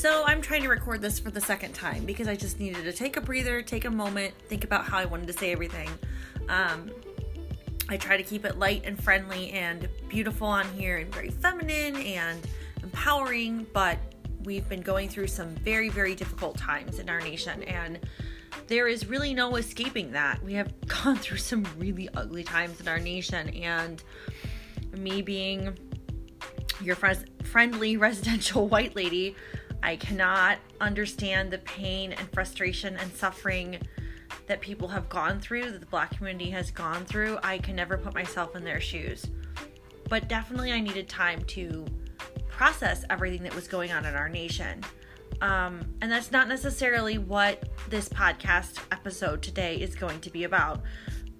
So I'm trying to record this for the second time because I just needed to take a breather, take a moment, think about how I wanted to say everything. Um, I try to keep it light and friendly and beautiful on here and very feminine and empowering, but we've been going through some very, very difficult times in our nation and there is really no escaping that. We have gone through some really ugly times in our nation and me being your friendly residential white lady, I cannot understand the pain and frustration and suffering that people have gone through, that the black community has gone through. I can never put myself in their shoes. But definitely, I needed time to process everything that was going on in our nation. Um, and that's not necessarily what this podcast episode today is going to be about.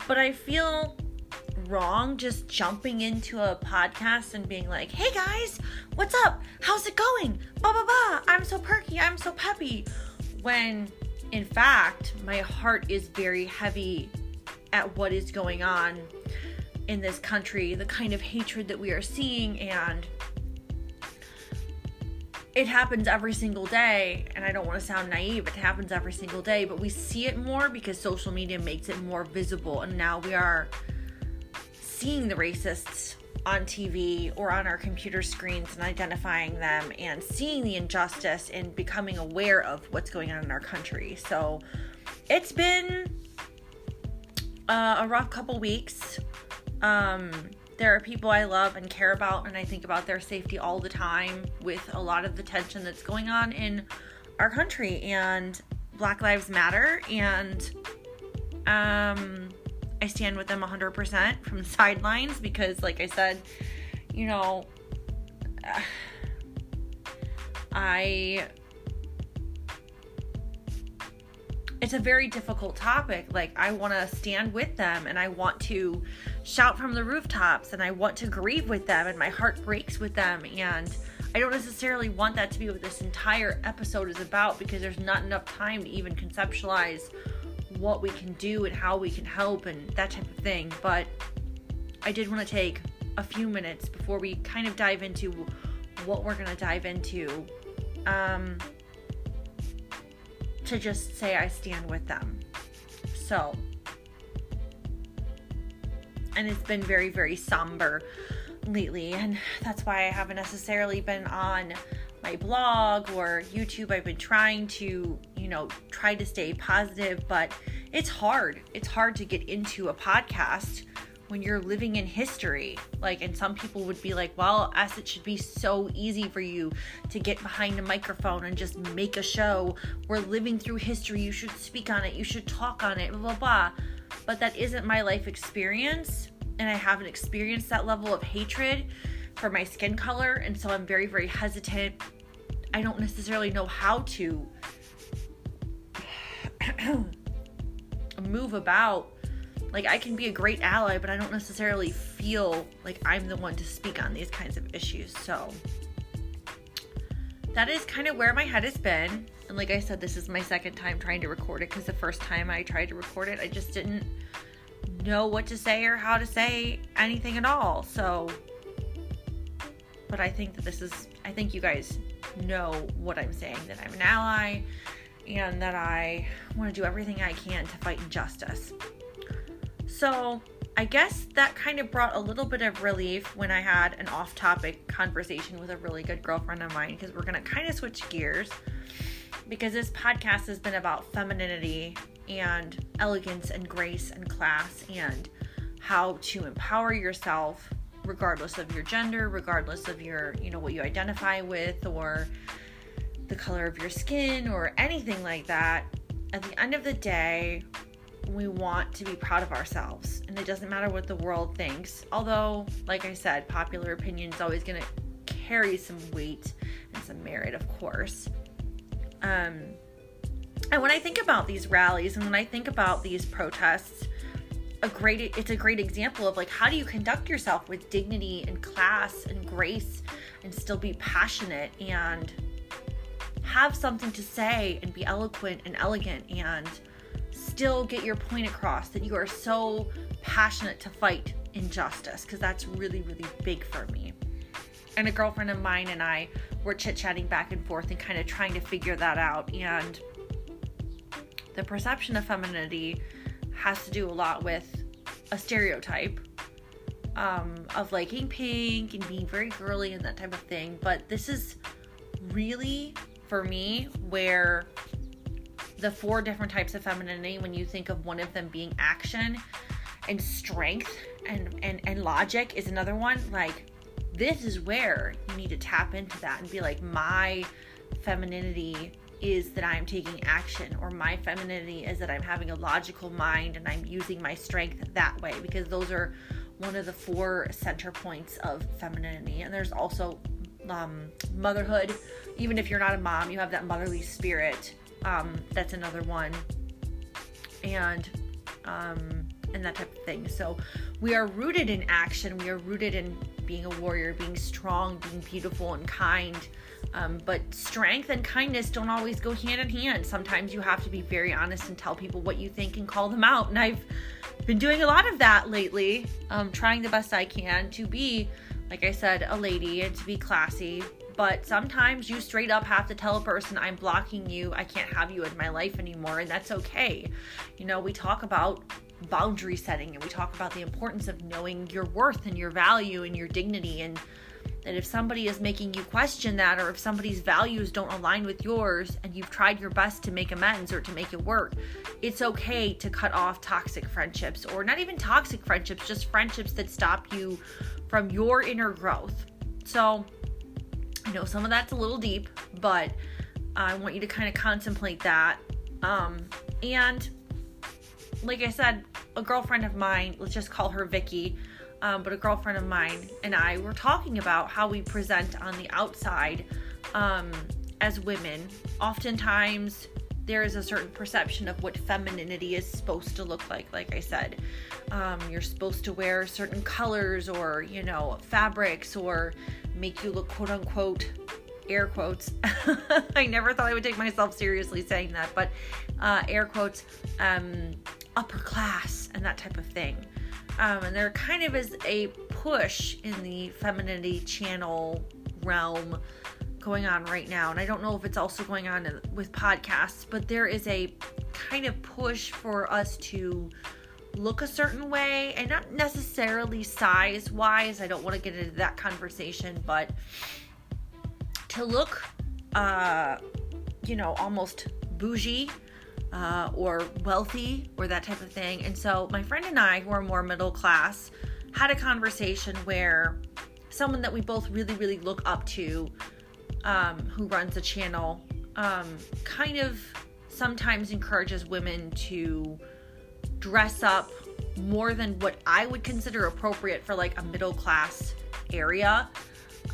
But I feel wrong just jumping into a podcast and being like, hey guys, what's up? How's it going? Blah, blah, blah. I'm so perky. I'm so peppy. When in fact, my heart is very heavy at what is going on in this country, the kind of hatred that we are seeing, and it happens every single day. And I don't want to sound naive, it happens every single day, but we see it more because social media makes it more visible. And now we are seeing the racists on TV or on our computer screens and identifying them and seeing the injustice and becoming aware of what's going on in our country. So it's been uh, a rough couple weeks. Um, there are people I love and care about, and I think about their safety all the time with a lot of the tension that's going on in our country. And Black Lives Matter, and um, I stand with them 100% from the sidelines because, like I said, you know, I. It's a very difficult topic. Like, I want to stand with them and I want to shout from the rooftops and I want to grieve with them and my heart breaks with them. And I don't necessarily want that to be what this entire episode is about because there's not enough time to even conceptualize what we can do and how we can help and that type of thing. But I did want to take a few minutes before we kind of dive into what we're going to dive into um, to just say I stand with them. So, and it's been very, very somber lately, and that's why I haven't necessarily been on my blog or YouTube. I've been trying to, you know, try to stay positive, but it's hard. It's hard to get into a podcast when you're living in history. Like, and some people would be like, well, as it should be so easy for you to get behind a microphone and just make a show. We're living through history. You should speak on it. You should talk on it, blah, blah, blah. But that isn't my life experience. And I haven't experienced that level of hatred for my skin color. And so I'm very, very hesitant. I don't necessarily know how to move about. Like, I can be a great ally, but I don't necessarily feel like I'm the one to speak on these kinds of issues. So, that is kind of where my head has been. And like I said, this is my second time trying to record it because the first time I tried to record it, I just didn't know what to say or how to say anything at all. So, but I think that this is, I think you guys know what I'm saying that I'm an ally and that I want to do everything I can to fight injustice. So, I guess that kind of brought a little bit of relief when I had an off topic conversation with a really good girlfriend of mine because we're going to kind of switch gears because this podcast has been about femininity and elegance and grace and class and how to empower yourself regardless of your gender, regardless of your, you know, what you identify with or the color of your skin or anything like that. At the end of the day, we want to be proud of ourselves and it doesn't matter what the world thinks. Although, like I said, popular opinion is always going to carry some weight and some merit, of course. Um, and when I think about these rallies and when I think about these protests, a great it's a great example of like how do you conduct yourself with dignity and class and grace and still be passionate and have something to say and be eloquent and elegant and still get your point across that you are so passionate to fight injustice because that's really really big for me and a girlfriend of mine and I were chit chatting back and forth and kind of trying to figure that out. And the perception of femininity has to do a lot with a stereotype um, of liking pink and being very girly and that type of thing. But this is really, for me, where the four different types of femininity, when you think of one of them being action and strength and, and, and logic, is another one. Like, this is where you need to tap into that and be like, my femininity is that I'm taking action, or my femininity is that I'm having a logical mind and I'm using my strength that way, because those are one of the four center points of femininity. And there's also um, motherhood. Even if you're not a mom, you have that motherly spirit. Um, that's another one. And um, and that type of thing. So we are rooted in action. We are rooted in being a warrior, being strong, being beautiful and kind. Um, but strength and kindness don't always go hand in hand. Sometimes you have to be very honest and tell people what you think and call them out. And I've been doing a lot of that lately, um, trying the best I can to be, like I said, a lady and to be classy. But sometimes you straight up have to tell a person, I'm blocking you. I can't have you in my life anymore. And that's okay. You know, we talk about boundary setting and we talk about the importance of knowing your worth and your value and your dignity and that if somebody is making you question that or if somebody's values don't align with yours and you've tried your best to make amends or to make it work it's okay to cut off toxic friendships or not even toxic friendships just friendships that stop you from your inner growth. So i know some of that's a little deep but i want you to kind of contemplate that um, and like i said a girlfriend of mine let's just call her vicky um, but a girlfriend of mine and I were talking about how we present on the outside um, as women. Oftentimes, there is a certain perception of what femininity is supposed to look like. Like I said, um, you're supposed to wear certain colors or, you know, fabrics or make you look quote unquote air quotes. I never thought I would take myself seriously saying that, but uh, air quotes, um, upper class and that type of thing. Um, and there kind of is a push in the femininity channel realm going on right now. And I don't know if it's also going on with podcasts, but there is a kind of push for us to look a certain way and not necessarily size wise. I don't want to get into that conversation, but to look, uh, you know, almost bougie uh, or wealthy or that type of thing. And so my friend and I, who are more middle class, had a conversation where someone that we both really, really look up to, um, who runs a channel, um, kind of sometimes encourages women to dress up more than what I would consider appropriate for like a middle class area.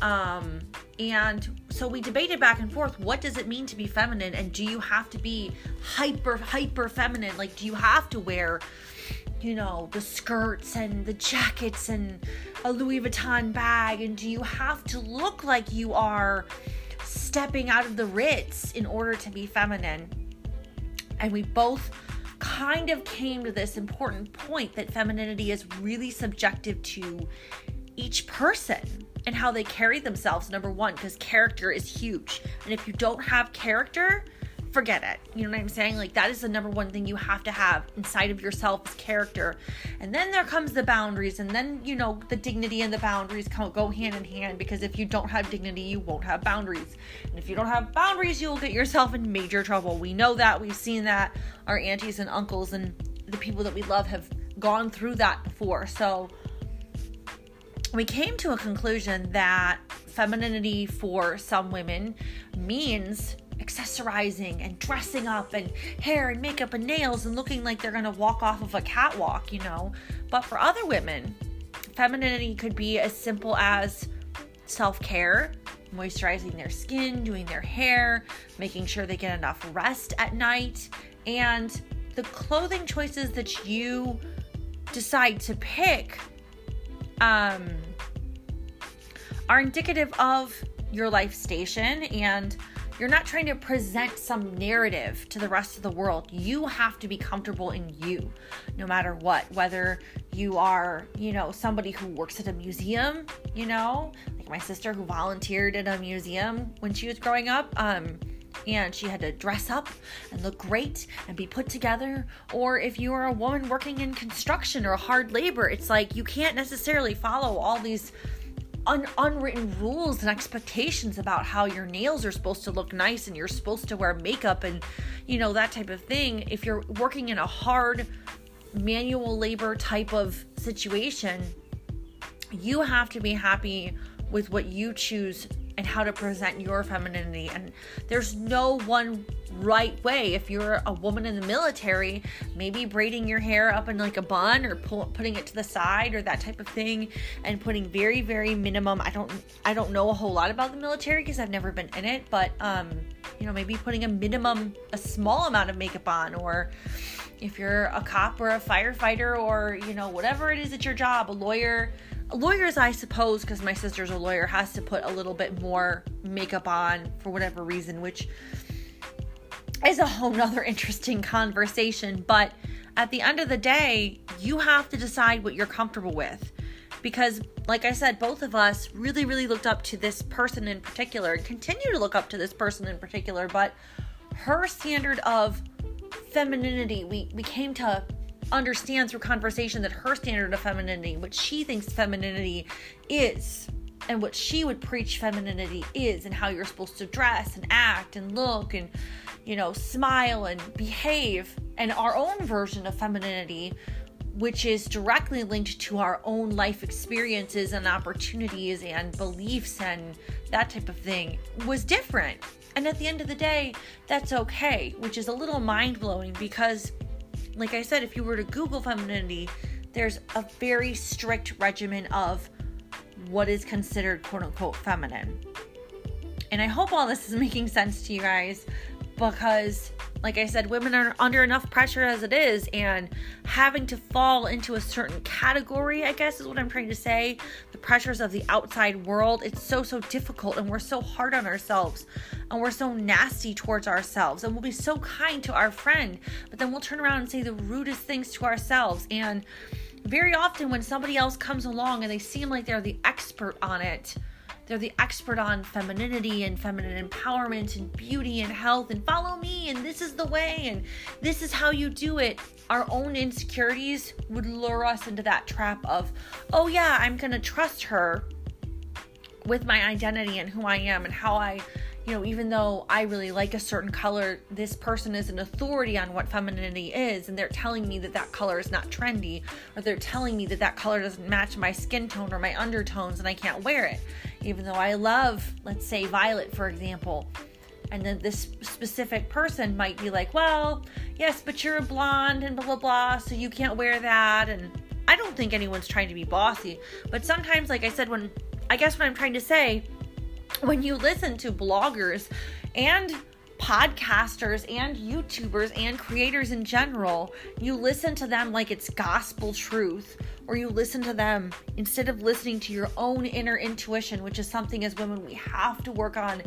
Um, and so we debated back and forth what does it mean to be feminine? And do you have to be hyper hyper feminine? Like do you have to wear you know the skirts and the jackets and a Louis Vuitton bag? And do you have to look like you are stepping out of the Ritz in order to be feminine? And we both kind of came to this important point that femininity is really subjective to each person and how they carry themselves, number one, because character is huge. And if you don't have character, forget it. You know what I'm saying? Like that is the number one thing you have to have inside of yourself is character. And then there comes the boundaries and then, you know, the dignity and the boundaries go hand in hand because if you don't have dignity, you won't have boundaries. And if you don't have boundaries, you'll get yourself in major trouble. We know that. We've seen that. Our aunties and uncles and the people that we love have gone through that before. So, we came to a conclusion that femininity for some women means accessorizing and dressing up and hair and makeup and nails and looking like they're gonna walk off of a catwalk, you know. But for other women, femininity could be as simple as self care, moisturizing their skin, doing their hair, making sure they get enough rest at night, and the clothing choices that you decide to pick um, are indicative of your life station and you're not trying to present some narrative to the rest of the world. You have to be comfortable in you, no matter what. Whether you are, you know, somebody who works at a museum, you know? Like my sister who volunteered at a museum when she was growing up, um, and she had to dress up and look great and be put together. Or if you are a woman working in construction or hard labor, it's like you can't necessarily follow all these un- unwritten rules and expectations about how your nails are supposed to look nice and you're supposed to wear makeup and you know that type of thing. If you're working in a hard manual labor type of situation, you have to be happy with what you choose and how to present your femininity. And there's no one right way. If you're a woman in the military, maybe braiding your hair up in like a bun or pull, putting it to the side or that type of thing, and putting very very minimum. I don't I don't know a whole lot about the military because I've never been in it, but um, you know maybe putting a minimum a small amount of makeup on or if you're a cop or a firefighter or you know whatever it is at your job a lawyer lawyers i suppose because my sister's a lawyer has to put a little bit more makeup on for whatever reason which is a whole nother interesting conversation. But at the end of the day you have to decide what you're comfortable with. Because like i said both of us really really looked up to this person in particular and continue to look up to this person in particular but her standard of femininity we we came to understand through conversation that her standard of femininity, what she thinks femininity is, and what she would preach femininity is, and how you're supposed to dress and act and look and, you know, smile and behave, and our own version of femininity, which is directly linked to our own life experiences and opportunities and beliefs and that type of thing, was different. And at the end of the day, that's okay, which is a little mind blowing because like I said, if you were to Google femininity, there's a very strict regimen of what is considered quote unquote feminine. And I hope all this is making sense to you guys because like I said, women are under enough pressure as it is, and having to fall into a certain category, I guess is what I'm trying to say. The pressures of the outside world, it's so, so difficult, and we're so hard on ourselves, and we're so nasty towards ourselves, and we'll be so kind to our friend, but then we'll turn around and say the rudest things to ourselves. And very often, when somebody else comes along and they seem like they're the expert on it, they're the expert on femininity and feminine empowerment and beauty and health and follow me and this is the way and this is how you do it. Our own insecurities would lure us into that trap of, oh yeah, I'm to trust her with my identity and who I am and how I you know, even though I really like a certain color, this person is an authority on what femininity is, and they're telling me that that color is not trendy, or they're telling me that that color doesn't match my skin tone or my undertones, and I can't wear it. Even though I love, let's say, violet, for example. And then this specific person might be like, well, yes, but you're a blonde and blah, blah, blah, so you can't wear that. And I don't think anyone's trying to be bossy, but sometimes, like I said, when I guess what I'm trying to say, when you listen to bloggers and podcasters and YouTubers and creators in general, you listen to them like it's gospel truth, or you listen to them instead of listening to your own inner intuition, which is something as women we have to work on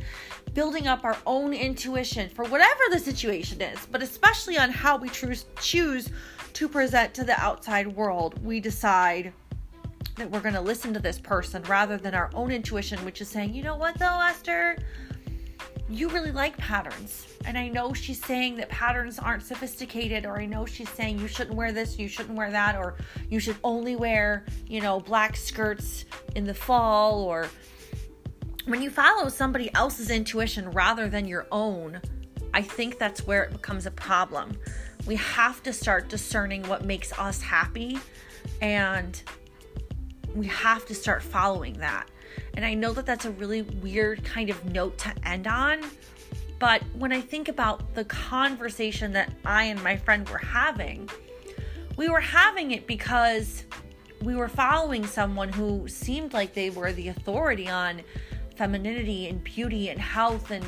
building up our own intuition for whatever the situation is, but especially on how we choose to present to the outside world. We decide that we're going to listen to this person rather than our own intuition, which is saying, you know what, though, Esther, you really like patterns. And I know she's saying that patterns aren't sophisticated, or I know she's saying you shouldn't wear this, you shouldn't wear that, or you should only wear, you know, black skirts in the fall, or when you follow somebody else's intuition rather than your own, I think that's where it becomes a problem. We have to start discerning what makes us happy and we have to start following that. And I know that that's a really weird kind of note to end on, but when I think about the conversation that I and my friend were having, we were having it because we were following someone who seemed like they were the authority on femininity and beauty and health and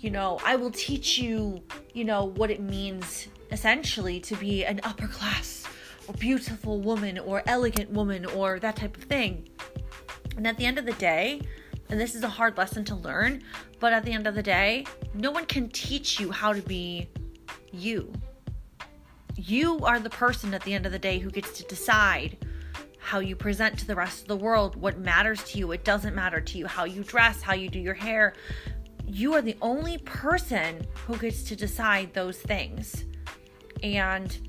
you know, I will teach you, you know, what it means essentially to be an upper class beautiful woman or elegant woman or that type of thing. And at the end of the day, and this is a hard lesson to learn, but at the end of the day, no one can teach you how to be you. You are the person at the end of the day who gets to decide how you present to the rest of the world, what matters to you, what doesn't matter to you, how you dress, how you do your hair. You are the only person who gets to decide those things. And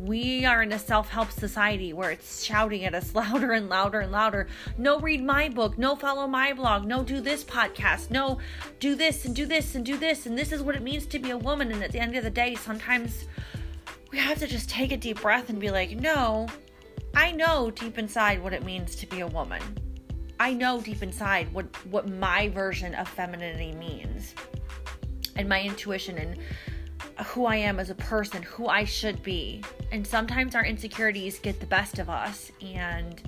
we are in a self help society where it's shouting at us louder and louder and louder. No, read my book. No, follow my blog. No, do this podcast. No, do this and do this and do this. And this is what it means to be a woman. And at the end of the day, sometimes we have to just take a deep breath and be like, no, I know deep inside what it means to be a woman. I know deep inside what, what my version of femininity means and my intuition and who I am as a person, who I should be. And sometimes our insecurities get the best of us and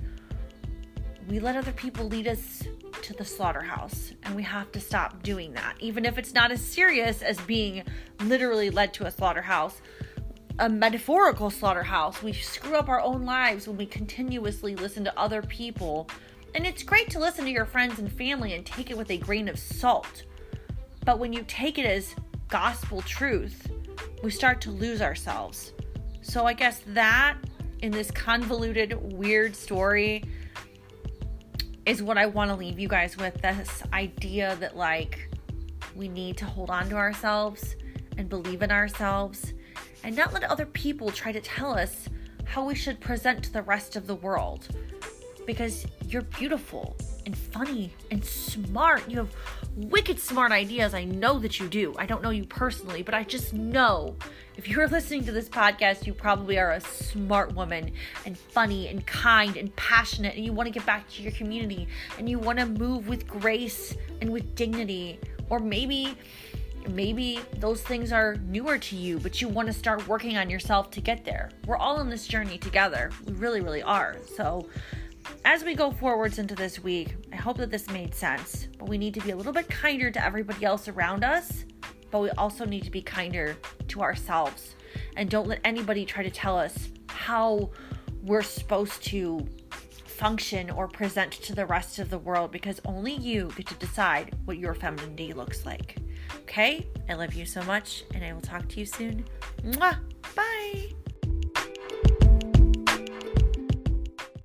we let other people lead us to the slaughterhouse. And we have to stop doing that. Even if it's not as serious as being literally led to a slaughterhouse, a metaphorical slaughterhouse. We screw up our own lives when we continuously listen to other people. And it's great to listen to your friends and family and take it with a grain of salt. But when you take it as gospel truth, we start to lose ourselves. So I guess that in this convoluted, weird story is what I want to leave you guys with this idea that, like, we need to hold on to ourselves and believe in ourselves and not let other people try to tell us how we should present to the rest of the world. Because you're beautiful and funny and smart. You have wicked smart ideas. I know that you do. I don't know you personally, but I just know if you're listening to this podcast, you probably are a smart woman and funny and kind and passionate, and you want to get back to your community and you want to move with grace and with dignity. Or maybe maybe those things are newer to you, but you want to start working on yourself to get there. We're all on this journey together. We really, really are. So, as we go forwards into this week, I hope that this made sense. But we need to be a little bit kinder to everybody else around us, but we also need to be kinder to ourselves. And don't let anybody try to tell us how we're supposed to function or present to the rest of the world because only you get to decide what your femininity looks like. Okay? I love you so much, and I will talk to you soon. Mwah! Bye!